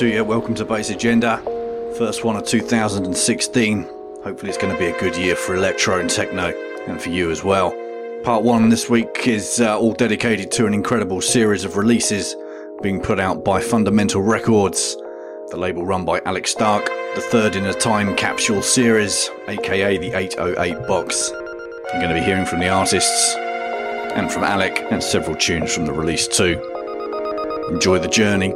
To you. Welcome to Bass Agenda. First one of 2016. Hopefully, it's going to be a good year for electro and techno, and for you as well. Part one this week is uh, all dedicated to an incredible series of releases being put out by Fundamental Records, the label run by Alek Stark, the third in a time capsule series, aka the 808 box. You're going to be hearing from the artists and from Alek, and several tunes from the release too. Enjoy the journey.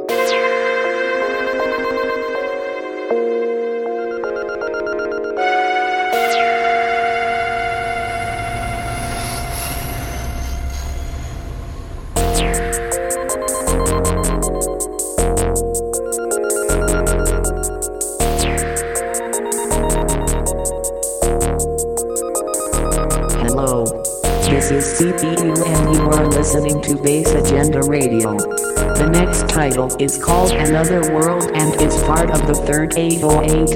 808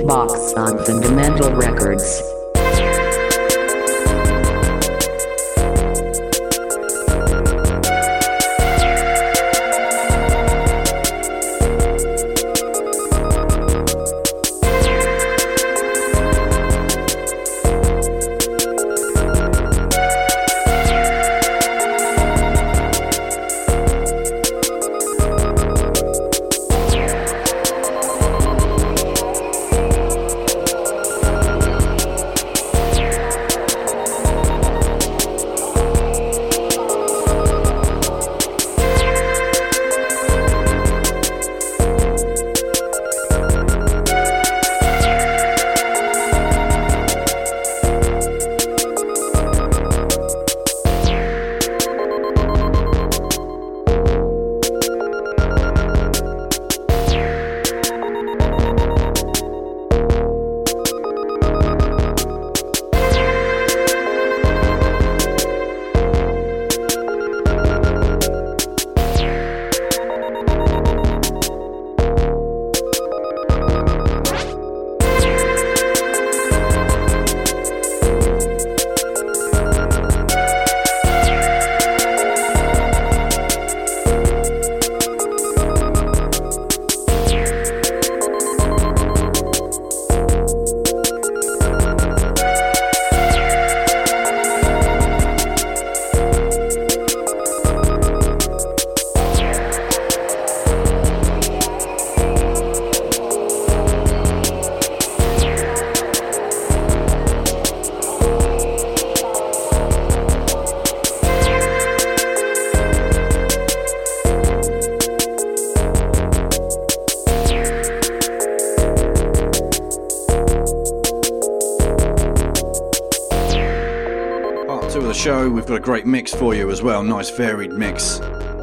varied mix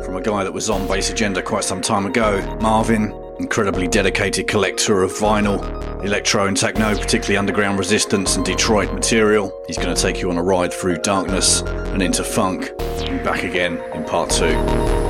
from a guy that was on Bass Agenda quite some time ago. Marvin, incredibly dedicated collector of vinyl, electro and techno, particularly underground resistance and Detroit material. He's going to take you on a ride through darkness and into funk and back again in part two.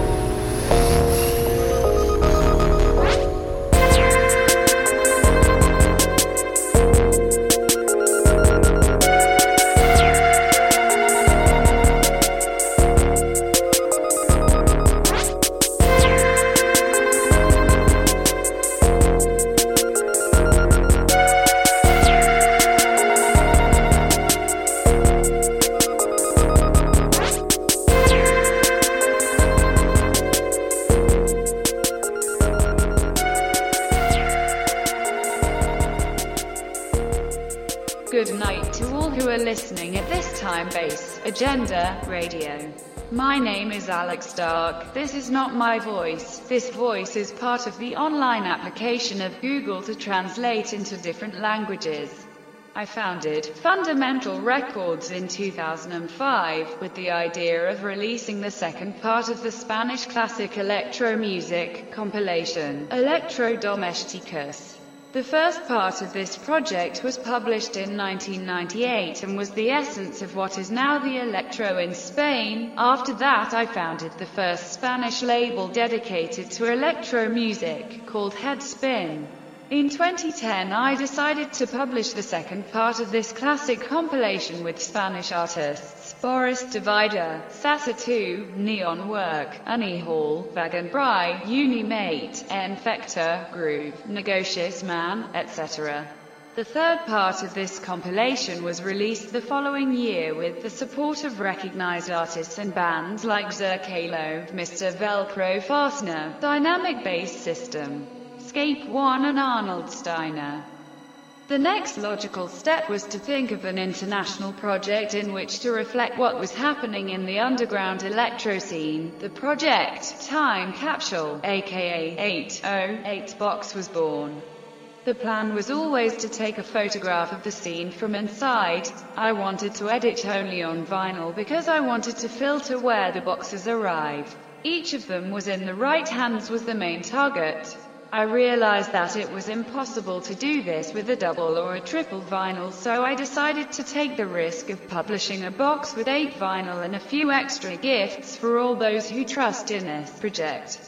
Is Alek Stark. This is not my voice. This voice is part of the online application of Google to translate into different languages. I founded Fundamental Records in 2005 with the idea of releasing the second part of the Spanish classic electro music compilation, Electro Domesticus. The first part of this project was published in 1998 and was the essence of what is now the electro in Spain. After that I founded the first Spanish label dedicated to electro music, called Headspin. In 2010 I decided to publish the second part of this classic compilation with Spanish artists, Boris Divider, Sasa2, Neon Work, Annie Hall, Vagan Bry, Unimate, Infector, Groove, Negocius Man, etc. The third part of this compilation was released the following year with the support of recognized artists and bands like Zerkalo, Mr. Velcro Fastener, Dynamic Bass System, Scape One and Arnold Steiner. The next logical step was to think of an international project in which to reflect what was happening in the underground electro scene. The project, Time Capsule, aka 808 Box was born. The plan was always to take a photograph of the scene from inside. I wanted to edit only on vinyl because I wanted to filter where the boxes arrive. Each of them was in the right hands was the main target. I realized that it was impossible to do this with a double or a triple vinyl so I decided to take the risk of publishing a box with 8 vinyl and a few extra gifts for all those who trust in this project.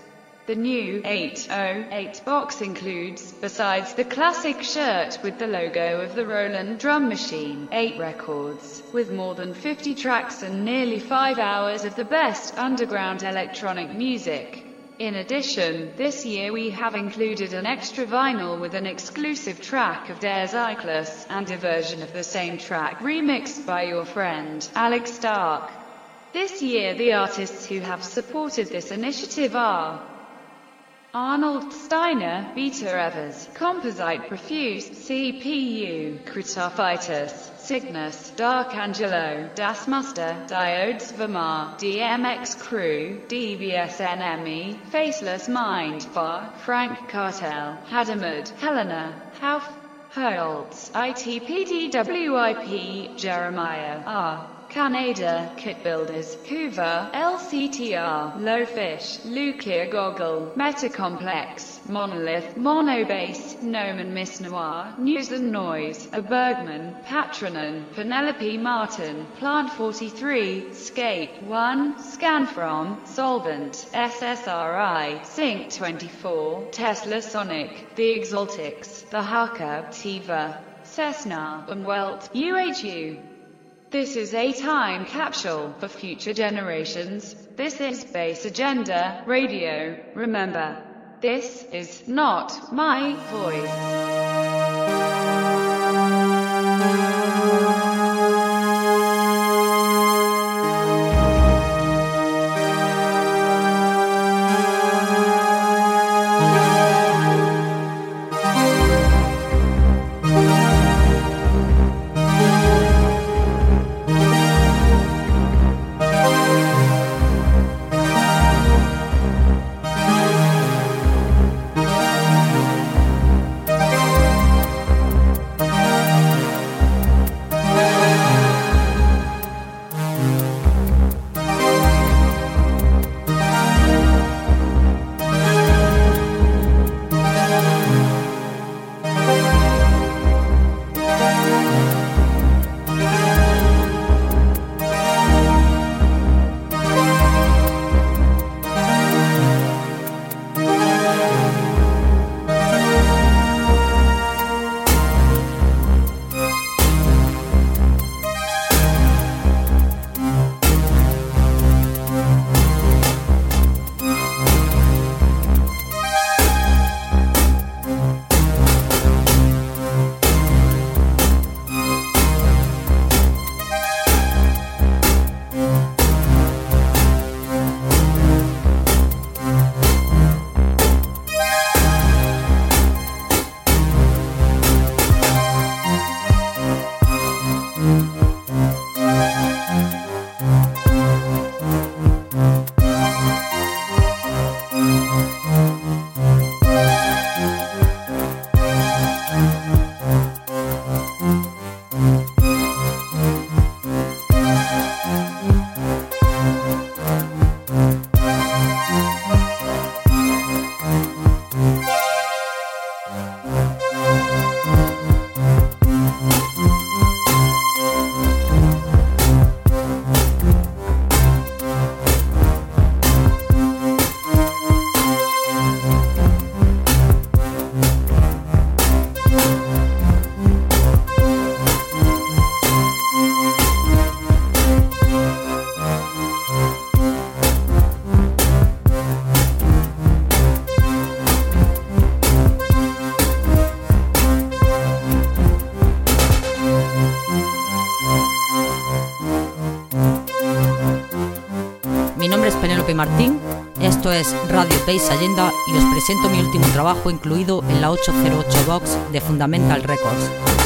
The new 808 box includes, besides the classic shirt with the logo of the Roland drum machine, 8 records, with more than 50 tracks and nearly 5 hours of the best underground electronic music. In addition, this year we have included an extra vinyl with an exclusive track of Der Zyklus, and a version of the same track remixed by your friend, Alek Stark. This year the artists who have supported this initiative are Arnold Steiner, Beta Evers, Composite Profuse, CPU, Critophytus, Cygnus, Dark Angelo, Das Muster, Diodes Vermar, DMX Crew, DBS Enemy, Faceless Mind, Bar, Frank Cartel, Hadamard, Helena, Hauff, Holtz, ITPDWIP, Jeremiah, R. Canada, Kitbuilders, Hoover, LCTR, Lowfish, Luke Eargoggle, Metacomplex, Monolith, Monobase, Noman Miss Noir, Noise&Noise, A Bergman, Patronen, Penelope Martin, Plant 43, Scape 1, Scan From, Solvent, SSRI, Sync 24, Tesla Sonic, The Exaltics, The Haka, Tiva, Cessna, and Welt, UHU. This is a time capsule for future generations. This is Bass Agenda Radio. Remember, this is not my voice. Martín, esto es Radio Base Agenda y os presento mi último trabajo incluido en la 808 Box de Fundamental Records.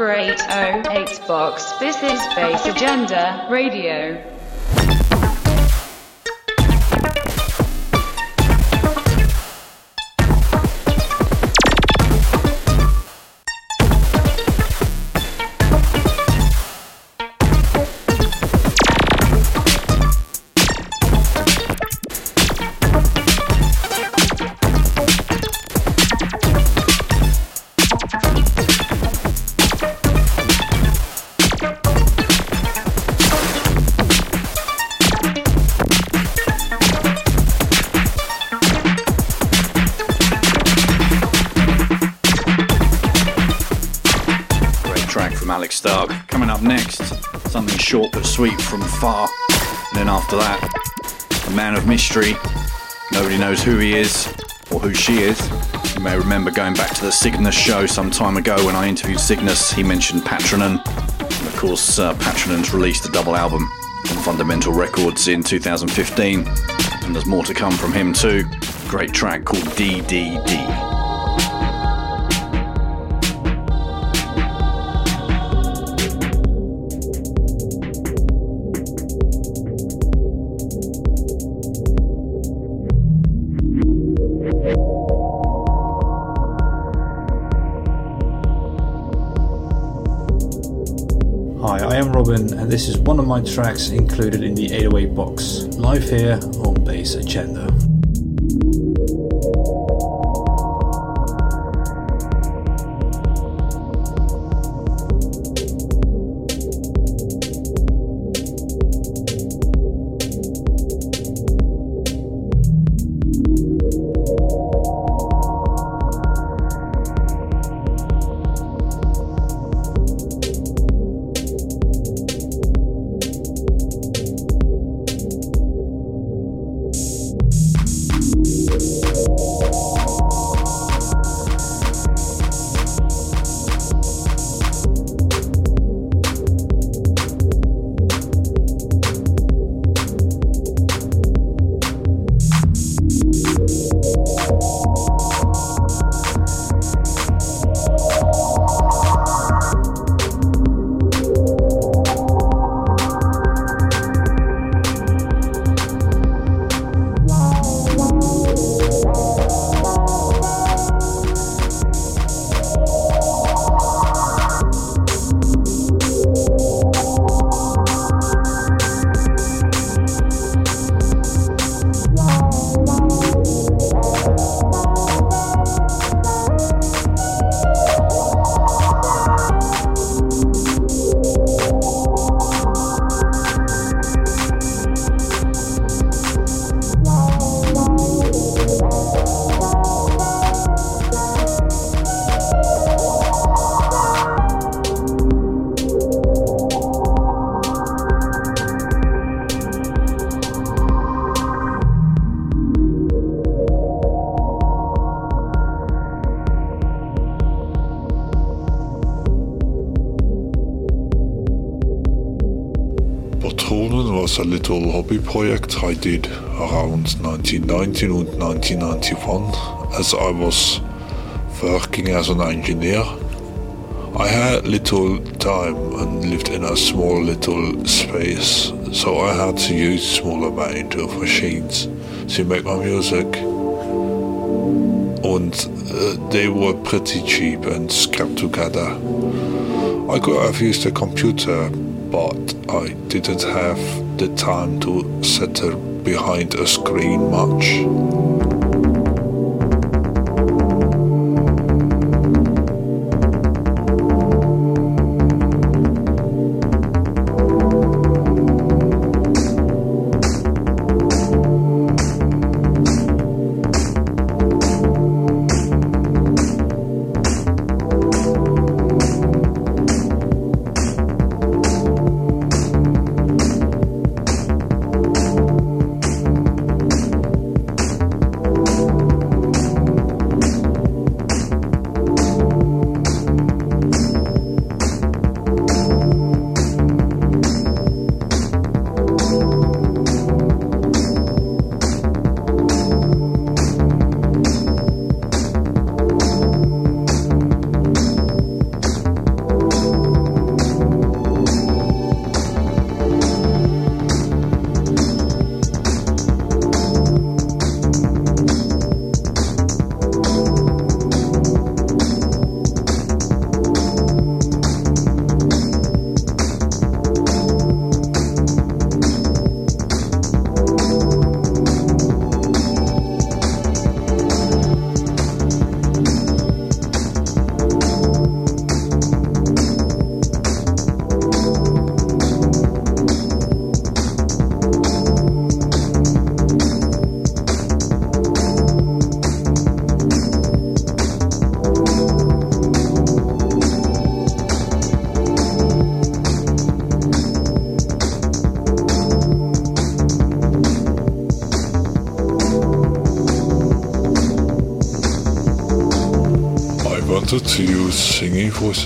For 808 box. This is Bass Agenda Radio. Sweet from far. And then after that, a man of mystery. Nobody knows who he is or who she is. You may remember going back to the Cygnus show some time ago when I interviewed Cygnus, he mentioned Patronen. And of course, uh, Patronen's released a double album on Fundamental Records in 2015. And there's more to come from him too. Great track called DDD. My tracks included in the 808 box, live here on Bass Agenda. Hobby project I did around 1990 and 1991 as I was working as an engineer. I had little time and lived in a small little space, so I had to use small amount of machines to make my music. And uh, they were pretty cheap and kept together. I could have used a computer, but I didn't have the time to settle behind a screen much.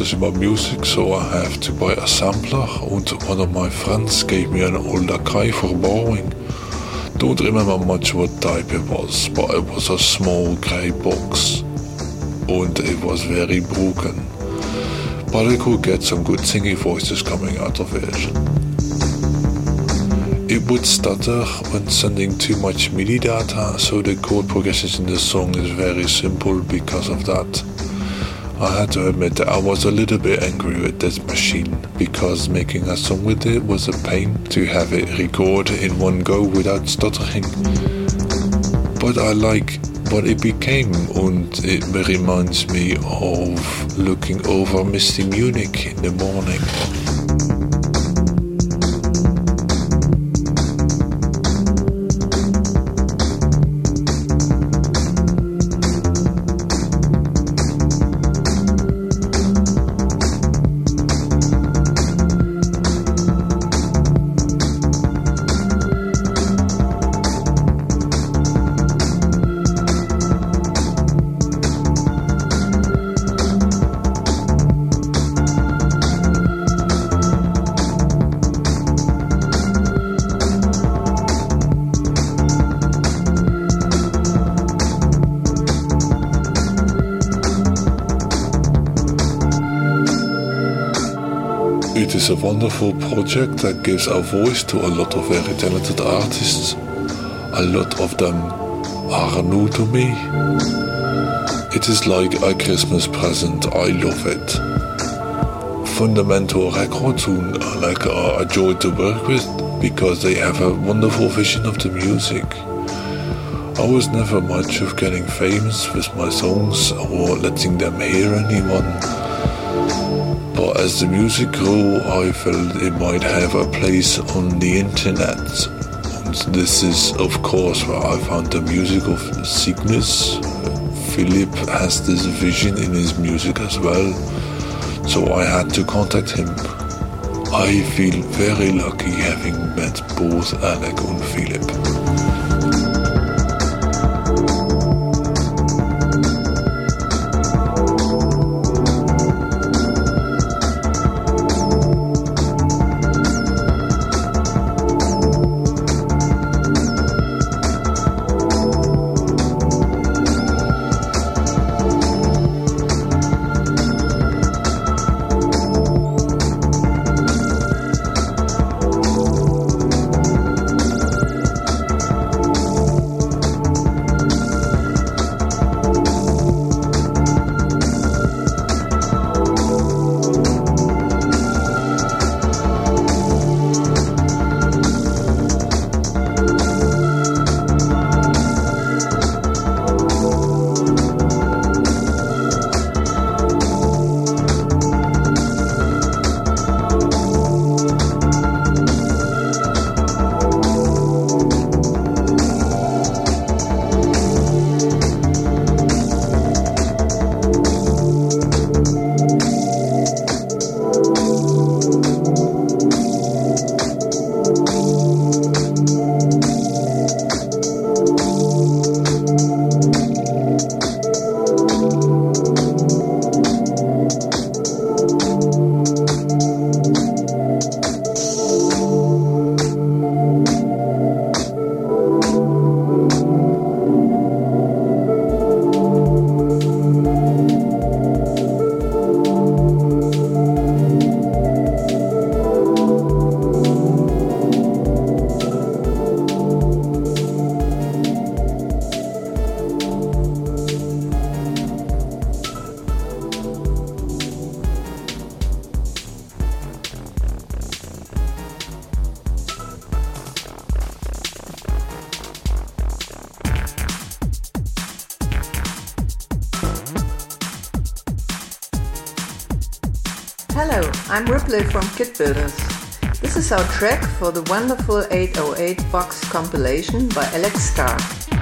In my music, so I have to buy a sampler. And one of my friends gave me an old Akai for borrowing. Don't remember much what type it was, but it was a small grey box. And it was very broken. But I could get some good singing voices coming out of it. It would stutter when sending too much MIDI data, so the chord progressions in the song is very simple because of that. I had to admit that I was a little bit angry with this machine because making a song with it was a pain to have it record in one go without stuttering. But I like what it became and it reminds me of looking over misty Munich in the morning. Is a wonderful project that gives a voice to a lot of very talented artists. A lot of them are new to me. It is like a Christmas present. I love it. Fundamental Records uh, uh, are like a, a joy to work with because they have a wonderful vision of the music. I was never much of getting famous with my songs or letting them hear anyone as the music grew, I felt it might have a place on the internet. And this is, of course, where I found the music of Cygnus. Philip has this vision in his music as well, so I had to contact him. I feel very lucky having met both Alek and Philip. From Kitbuilders. This is our track for the wonderful 808 box compilation by Alek Stark.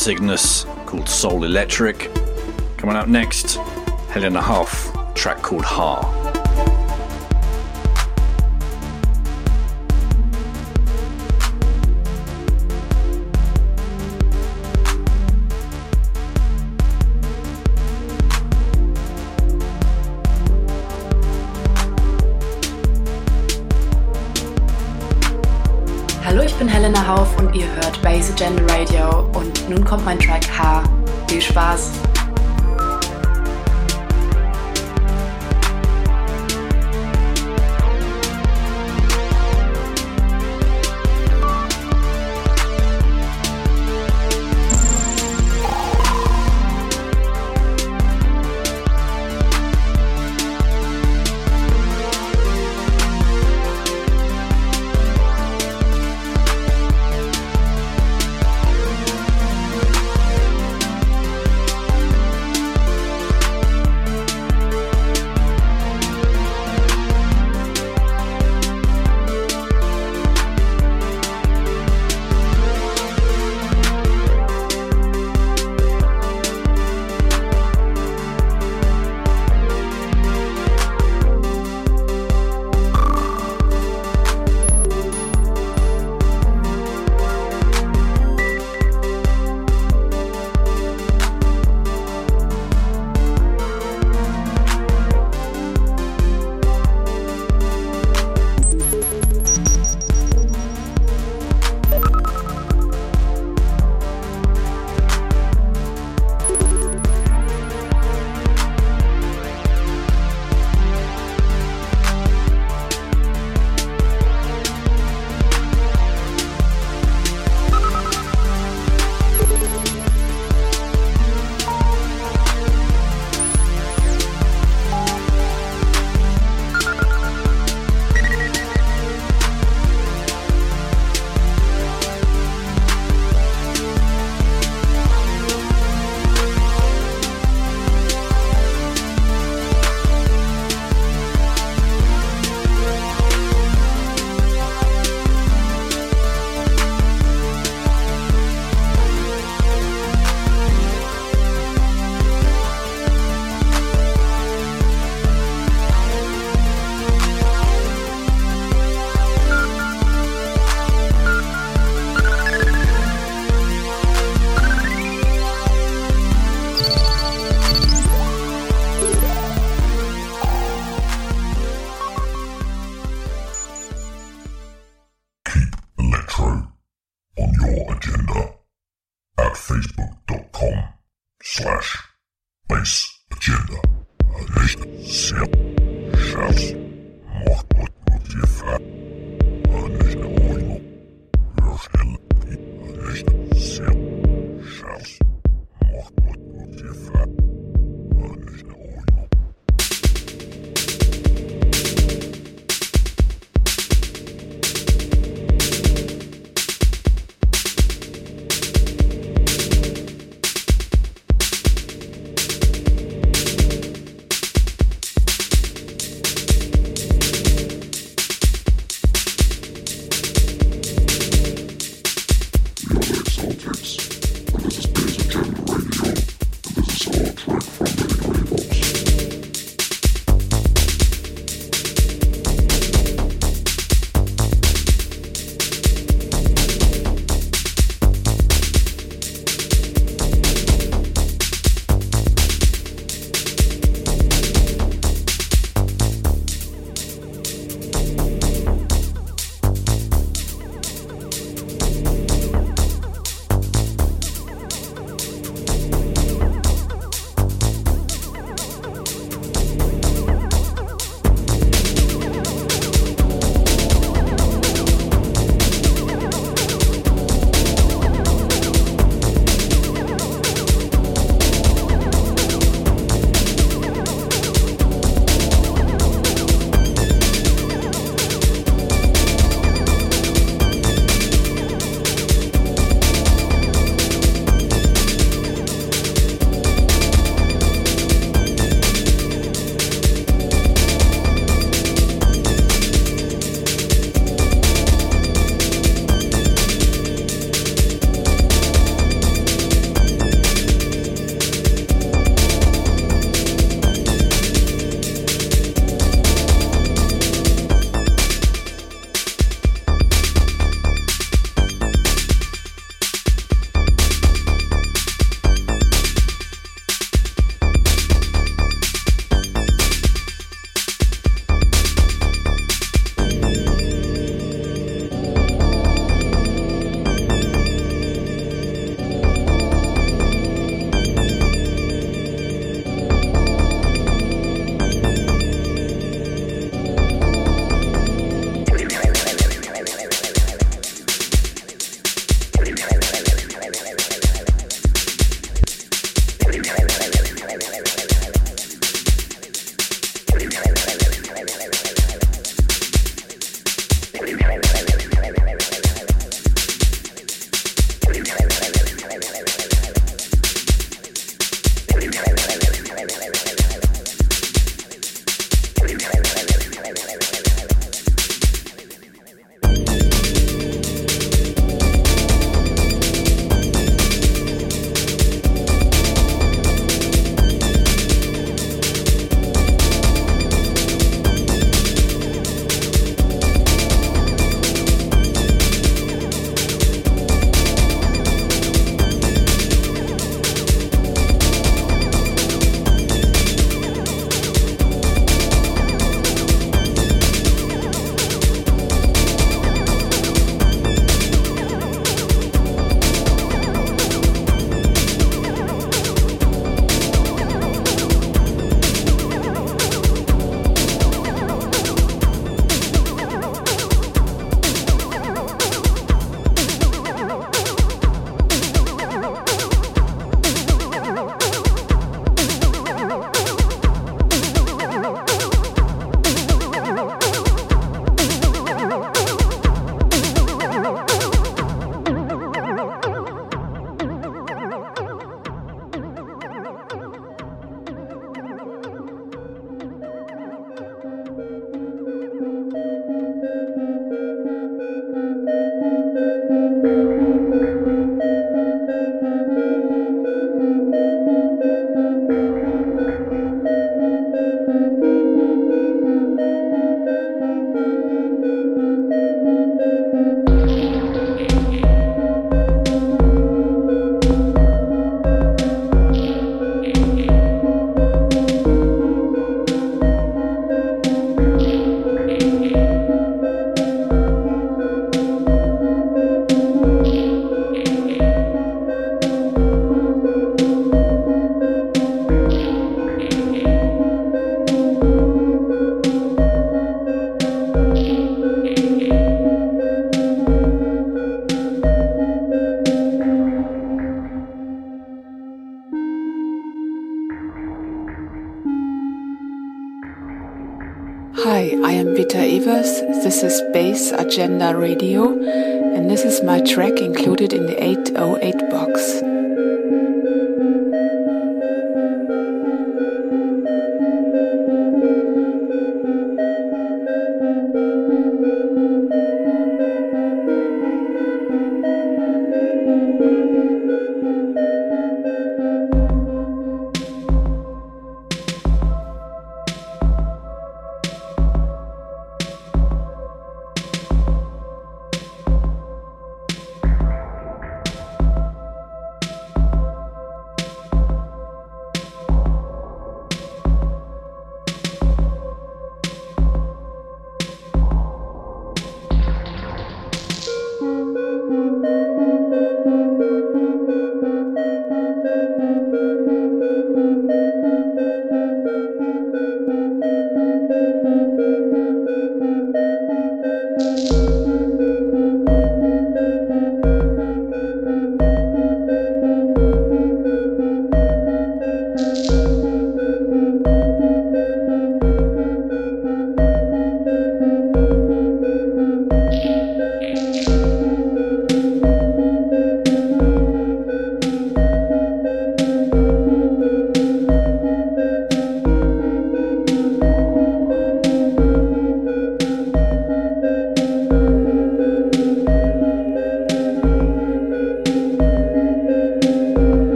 Cygnus called Soul Electric. Coming up next, Helena Hauff, track called Haar.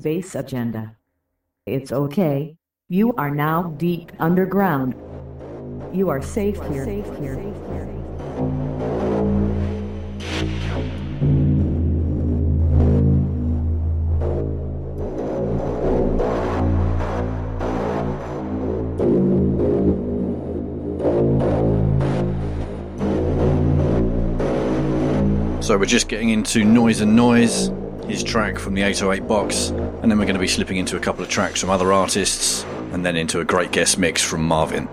This is Bass Agenda. It's okay. You are now deep underground. You are safe here. safe here. So we're just getting into Noise&Noise, his track from the 808 box, and then we're going to be slipping into a couple of tracks from other artists, and then into a great guest mix from Marvin.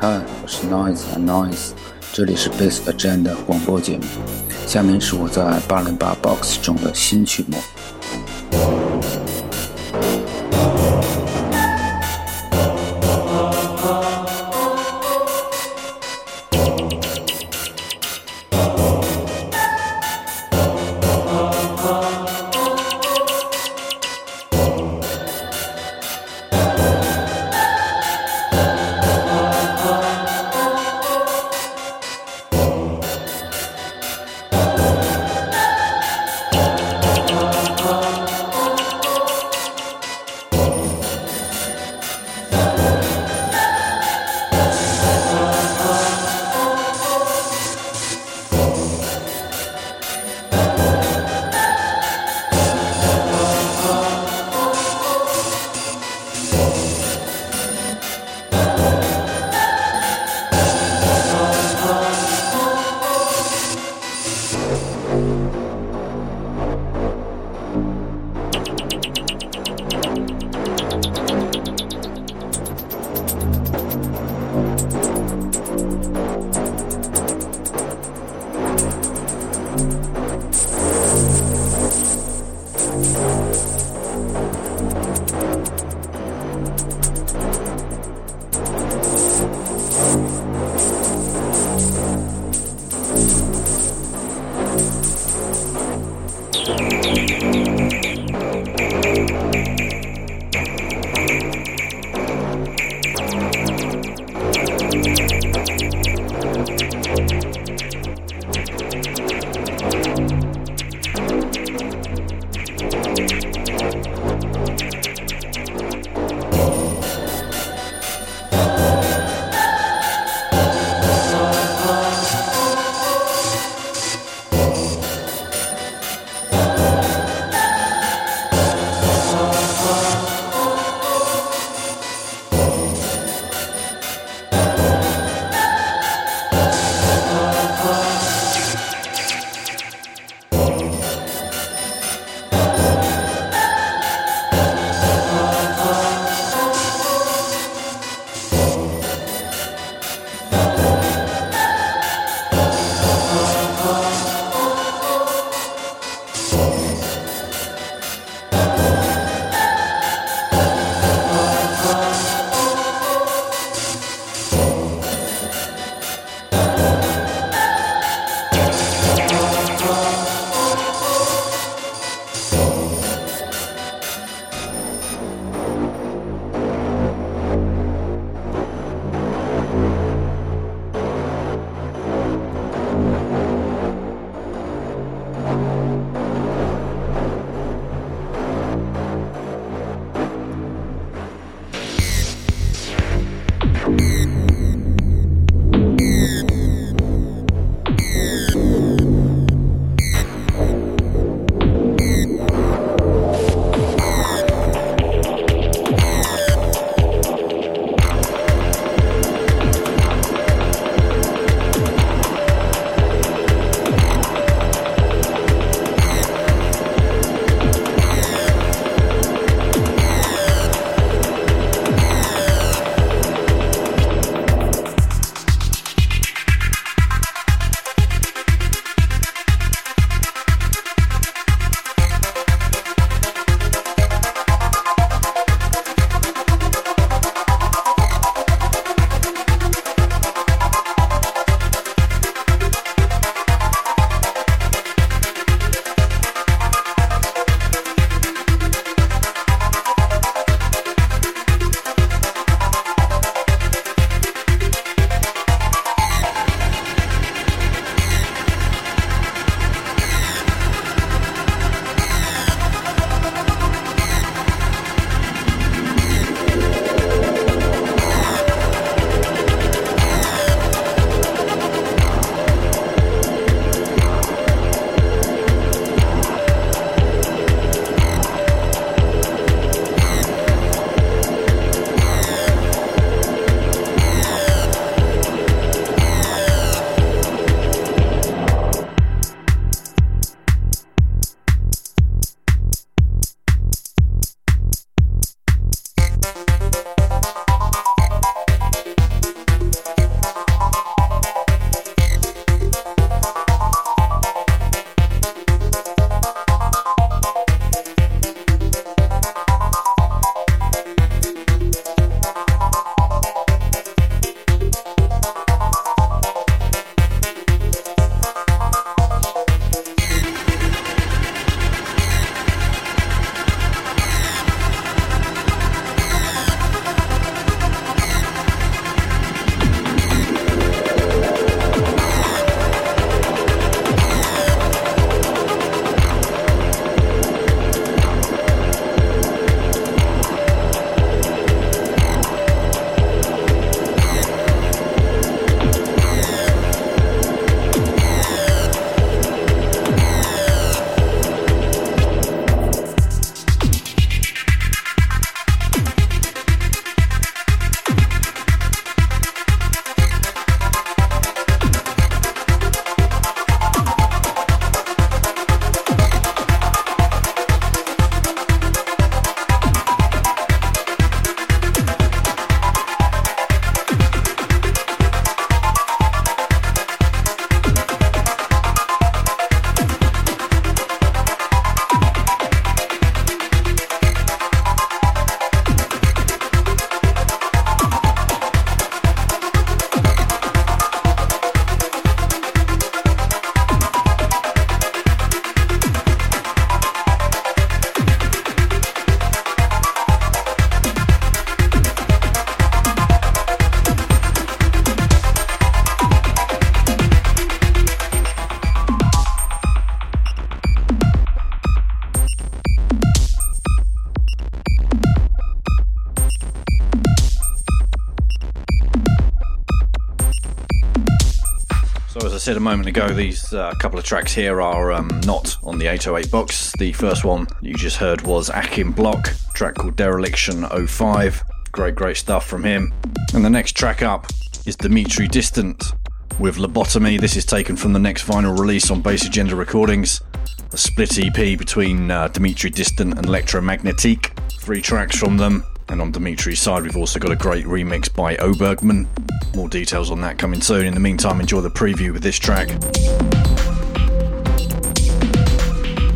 Hi，我是 Noise and Noise，这里是 Bass Agenda 广播节目。下面是我在八零八 Box 中的新曲目。Said a moment ago, these uh, couple of tracks here are um, not on the 808 box. The first one you just heard was Achim Bloch, track called Dereliction 05. Great, great stuff from him. And the next track up is Dmitry Distant with Lobotomy. This is taken from the next vinyl release on Bass Agenda Recordings, a split EP between uh, Dmitry Distant and Electromagnetique. Three tracks from them. And on Dmitry's side, we've also got a great remix by Obergman. More details on that coming soon. In the meantime, enjoy the preview with this track.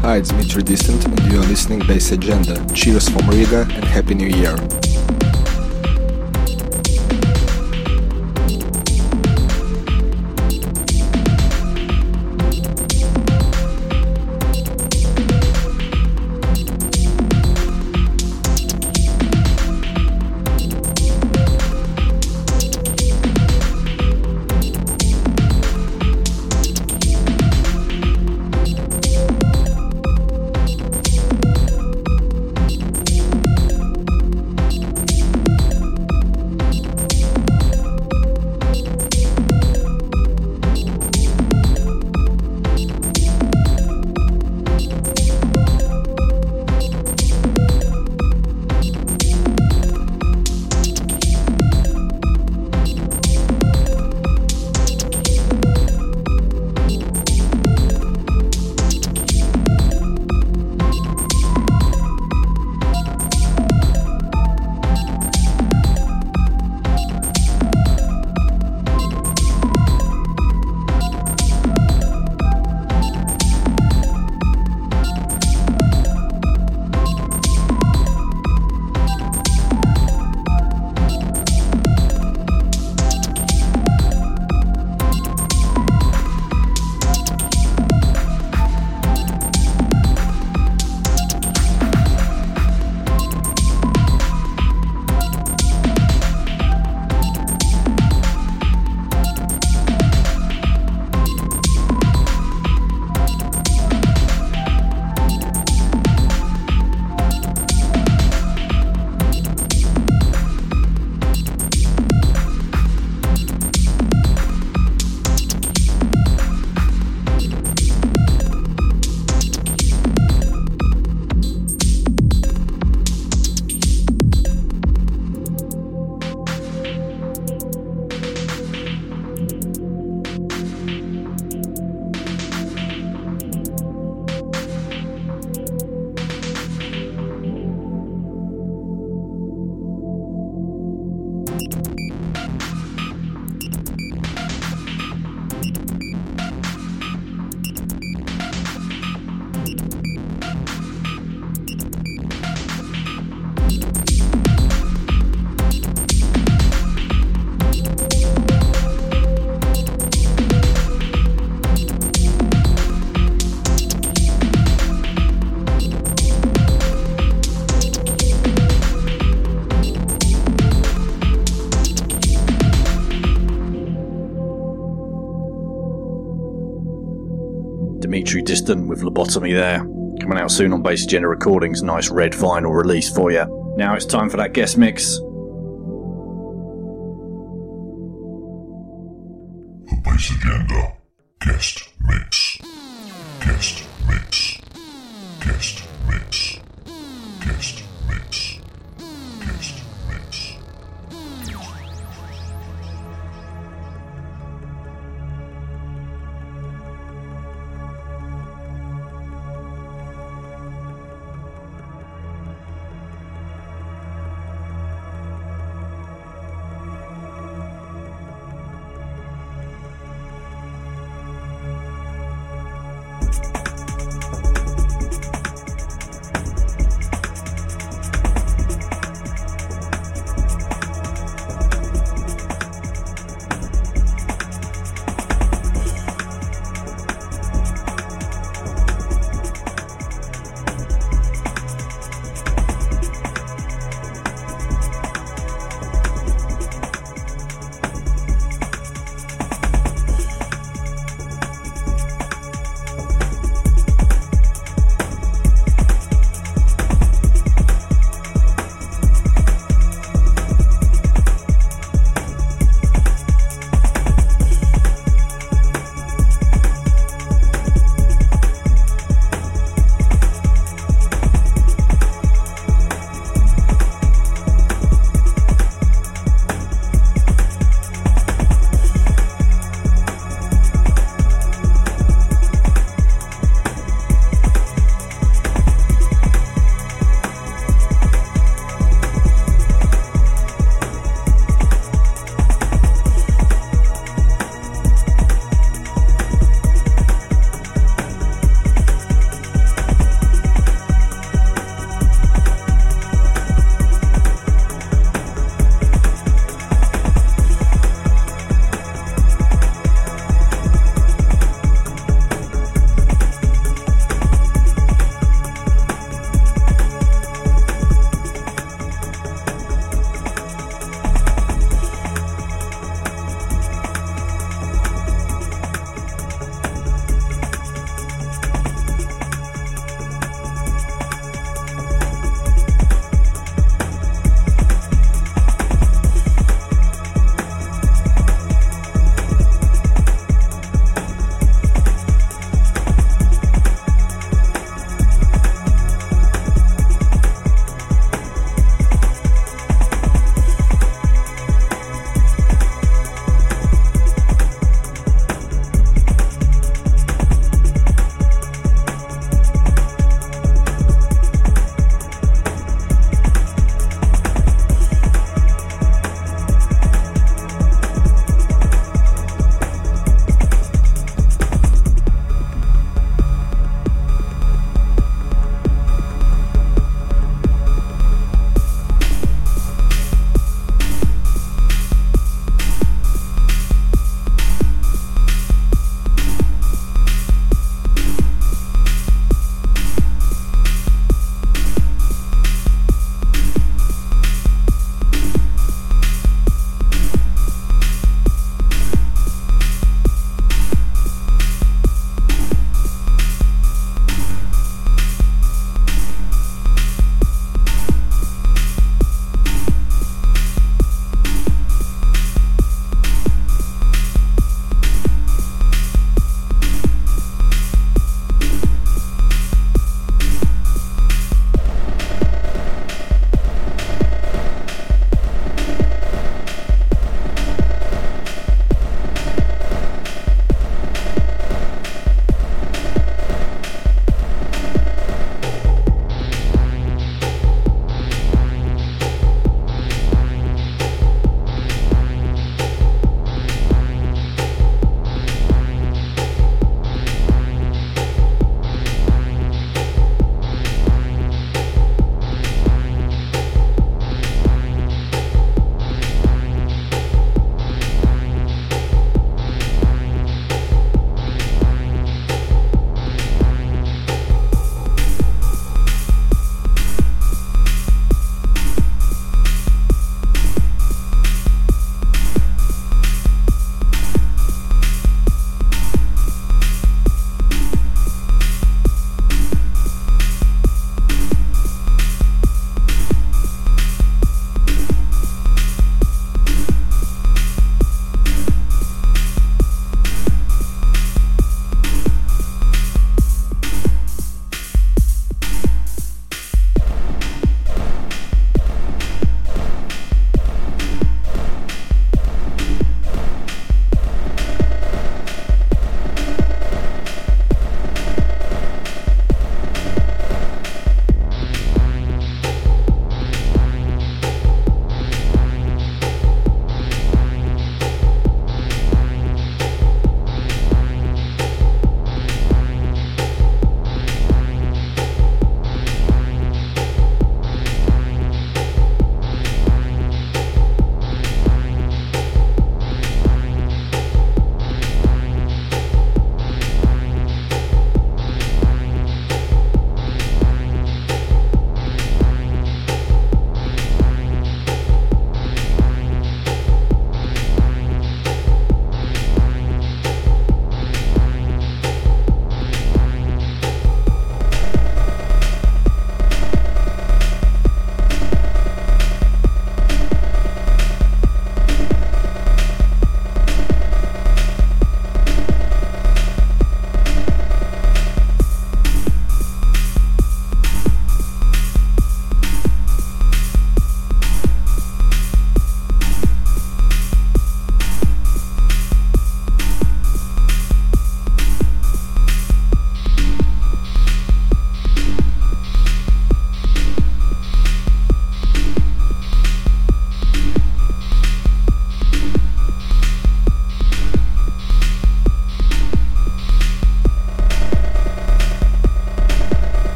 Hi, it's Dmitry Distant, and you are listening Bass Agenda. Cheers from Riga and Happy New Year. With Lobotomy there. Coming out soon on Bass Agenda Recordings. Nice red vinyl release for you. Now it's time for that guest mix.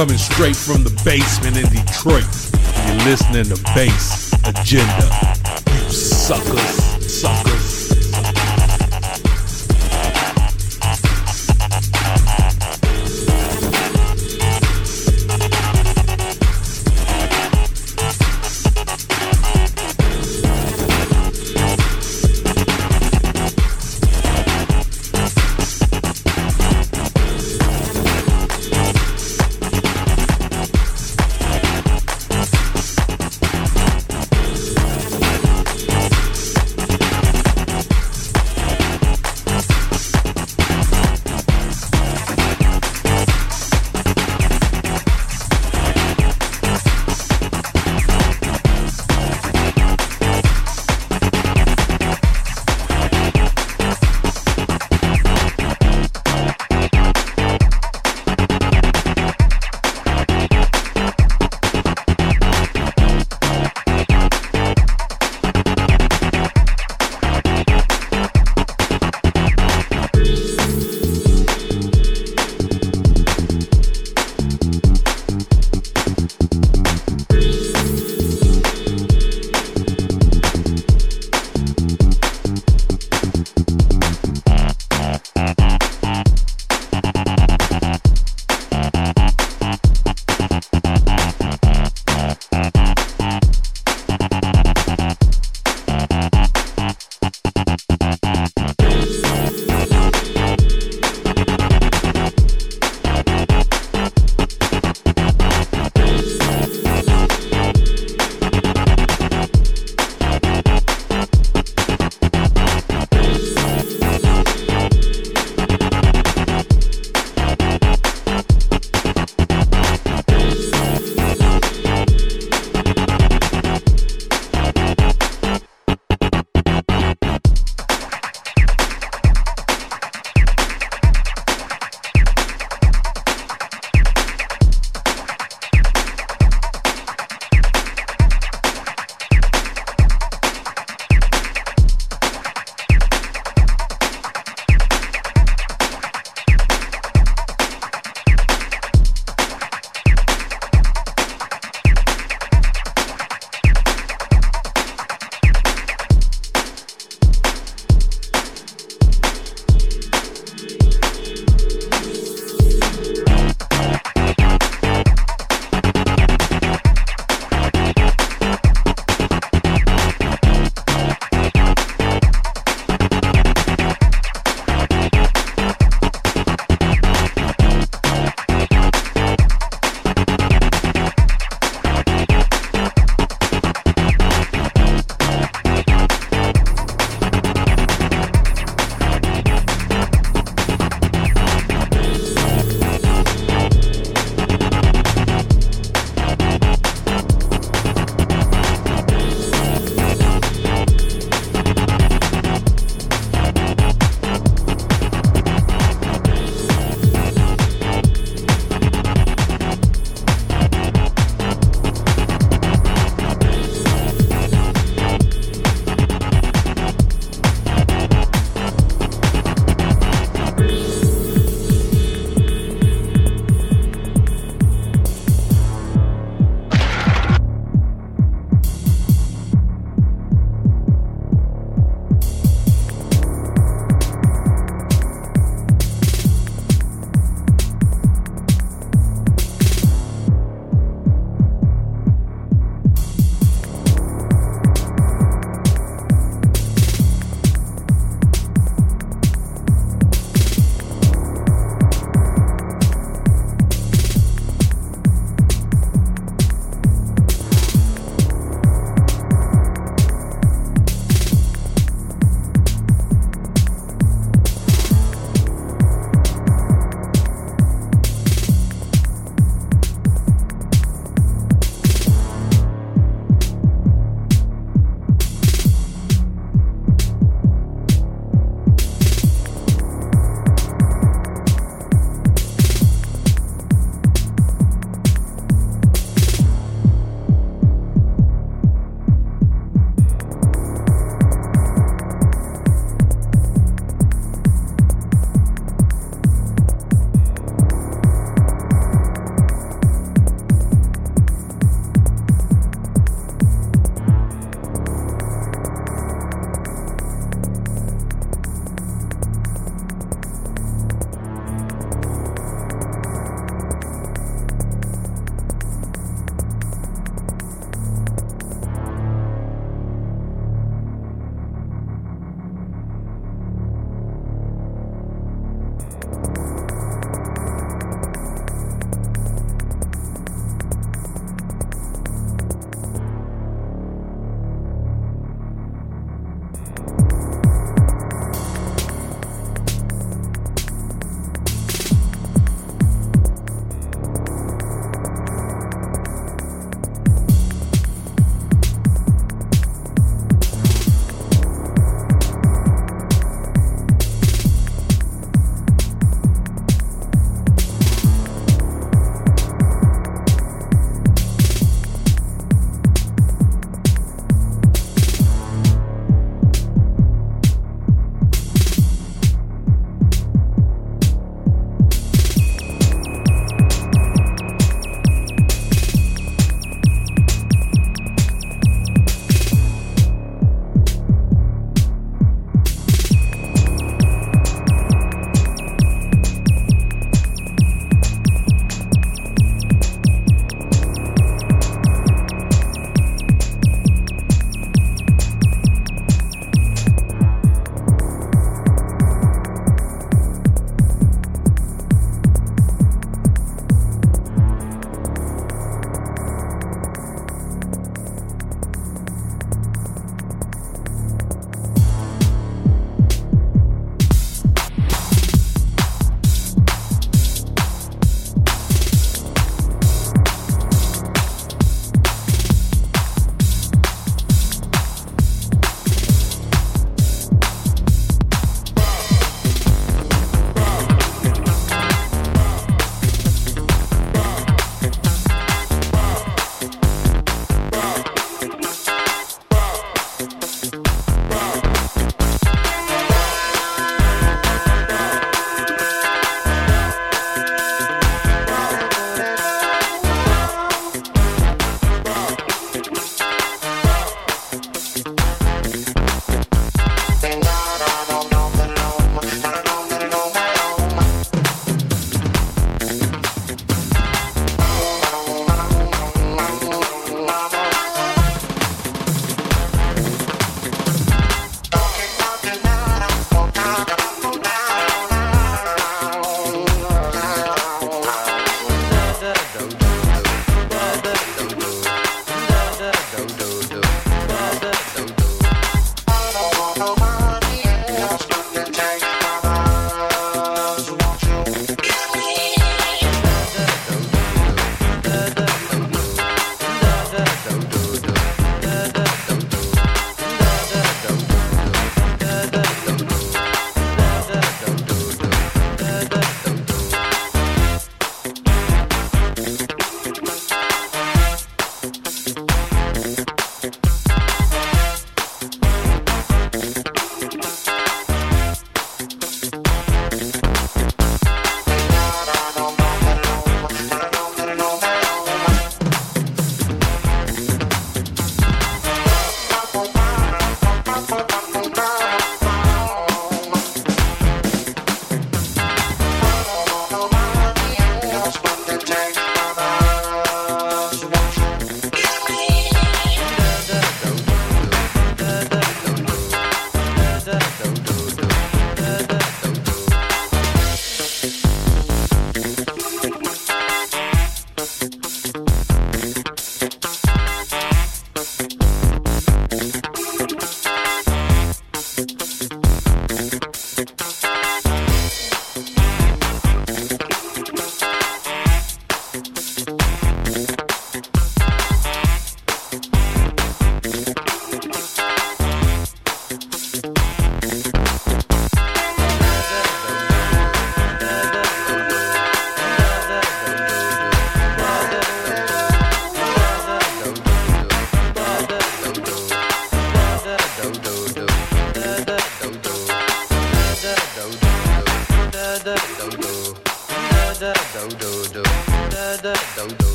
Coming straight from the basement in Detroit. You're listening to Bass Agenda. You suckers.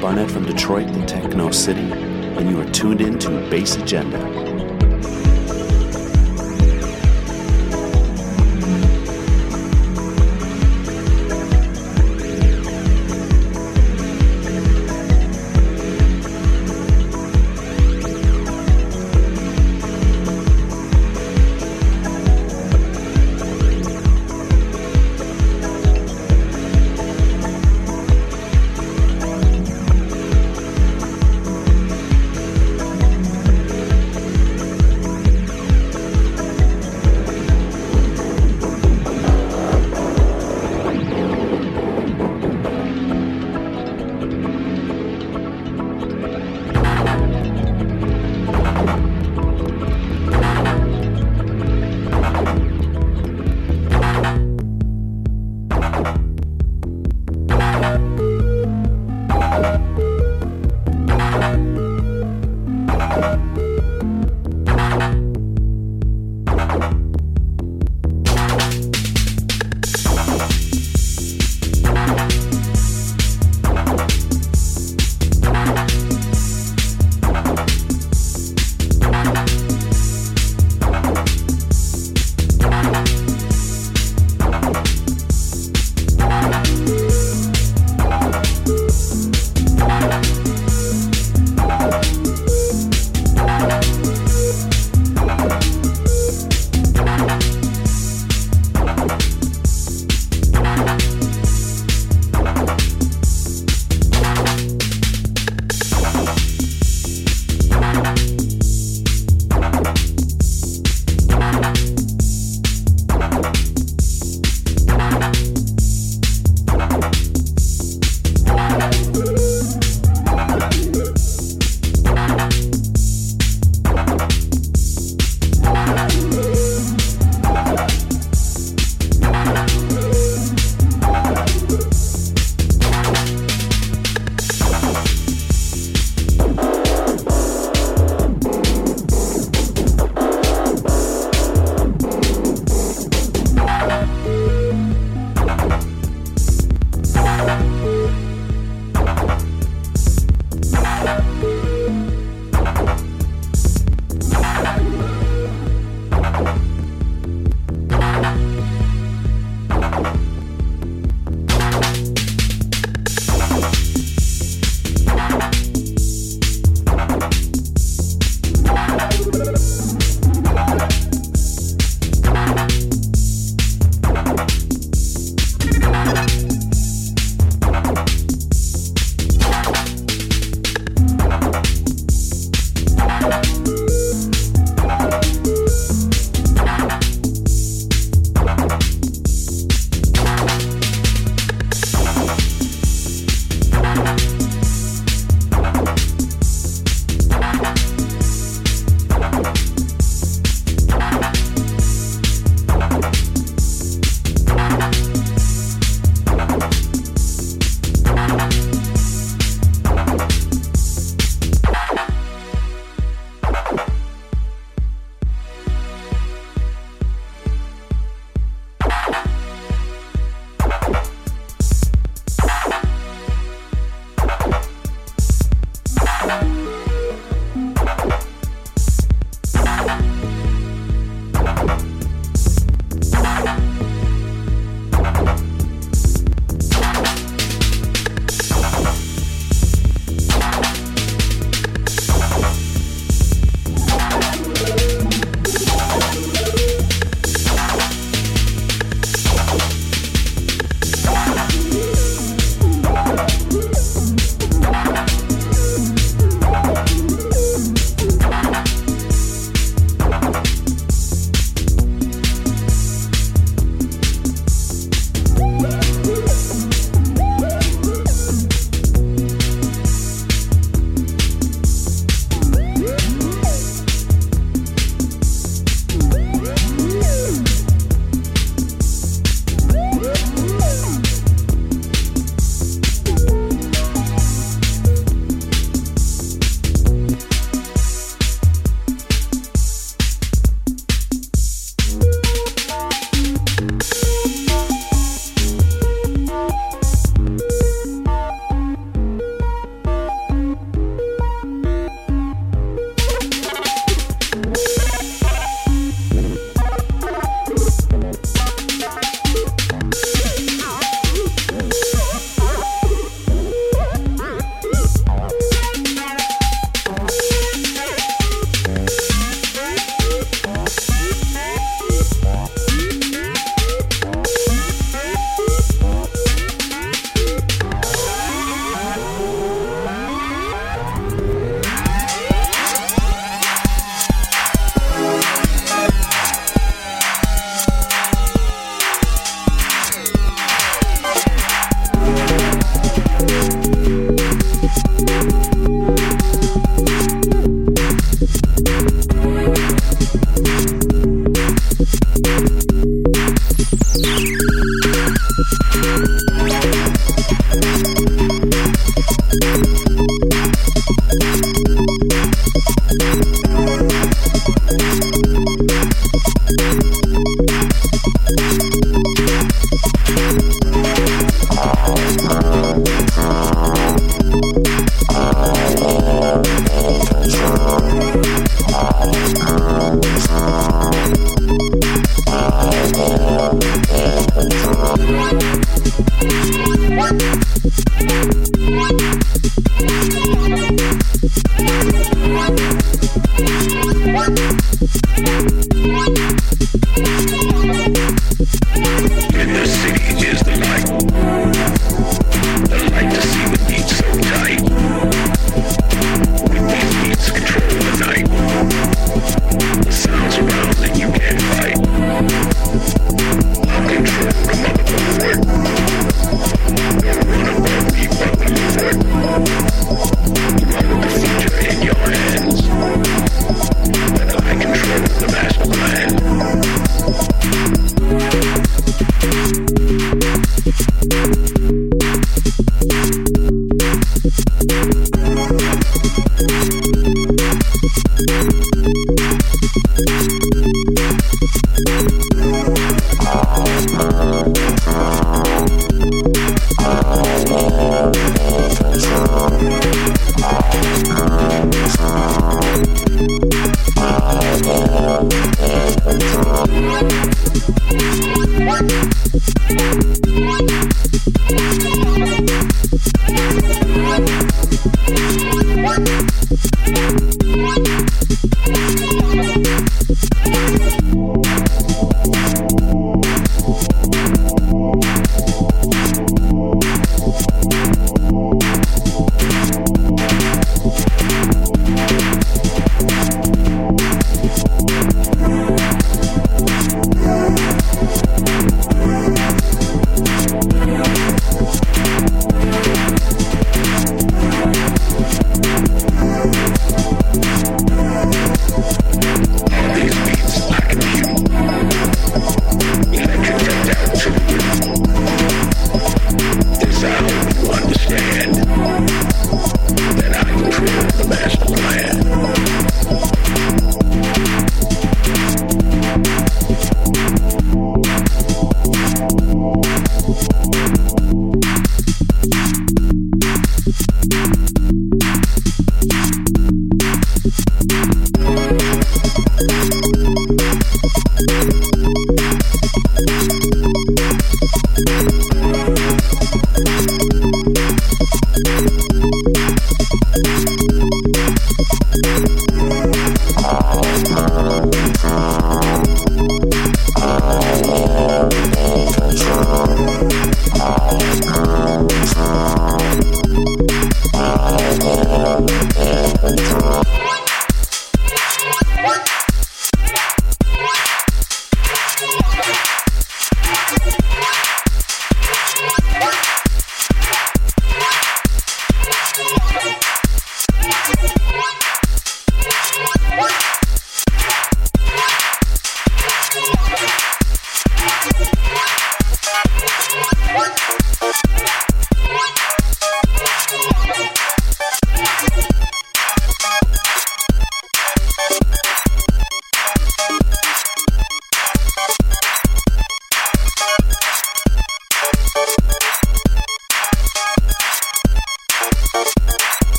Barnett from Detroit, the Techno City, and you are tuned in to Bass Agenda.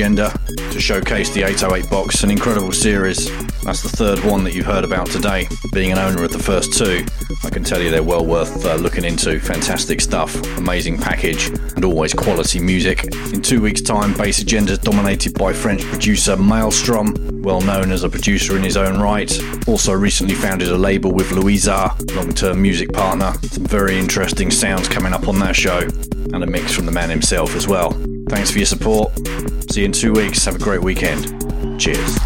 Agenda. to showcase the 808 box, an incredible series. That's the third one that you've heard about today. Being an owner of the first two, I can tell you they're well worth uh, looking into. Fantastic stuff, amazing package, and always quality music. In two weeks' time, Bass Agenda is dominated by French producer Maelstrom, well known as a producer in his own right. Also recently founded a label with Louisahhh, long-term music partner. Some very interesting sounds coming up on that show, and a mix from the man himself as well. Thanks for your support. See you in two weeks. Have a great weekend. Cheers.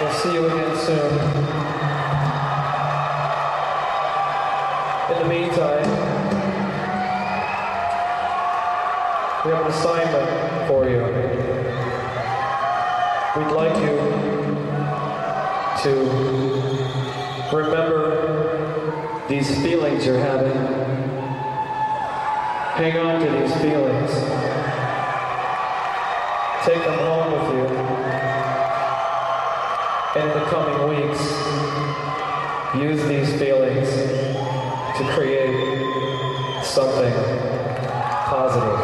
We'll see you again soon. In the meantime, we have an assignment for you. We'd like you to remember these feelings you're having. Hang on to these feelings. Take them home with you. In the coming weeks, use these feelings to create something positive.